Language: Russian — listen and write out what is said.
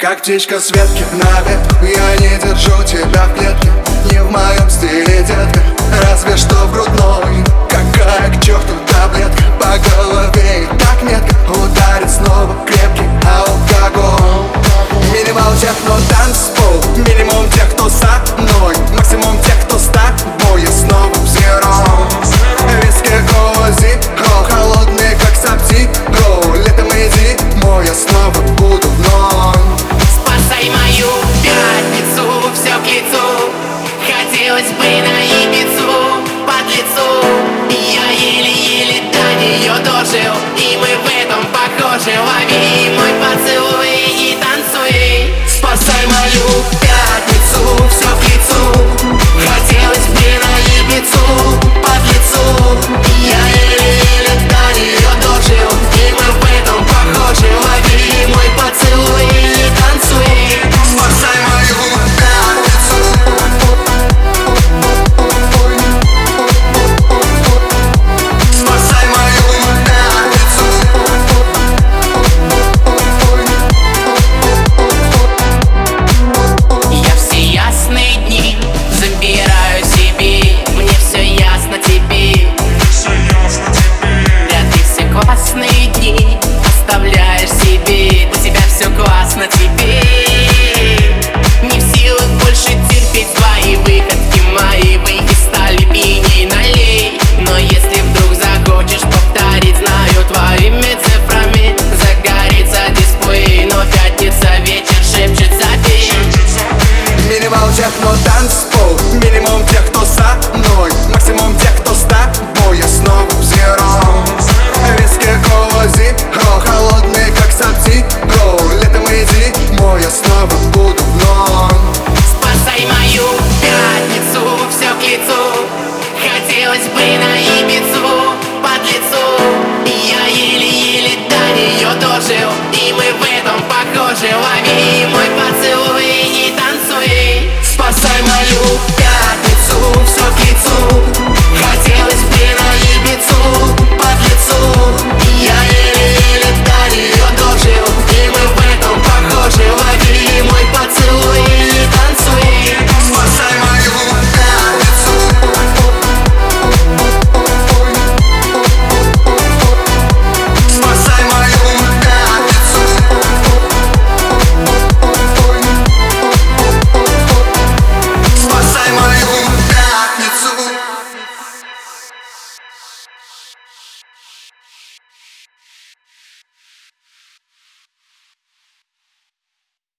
Как птичка светки ветки наверх Я не держу тебя в клетке Не в моем стиле, детка. Разве что в грудной. you. Минимум тех, танцпол Минимум тех, кто со мной Максимум тех, кто с тобой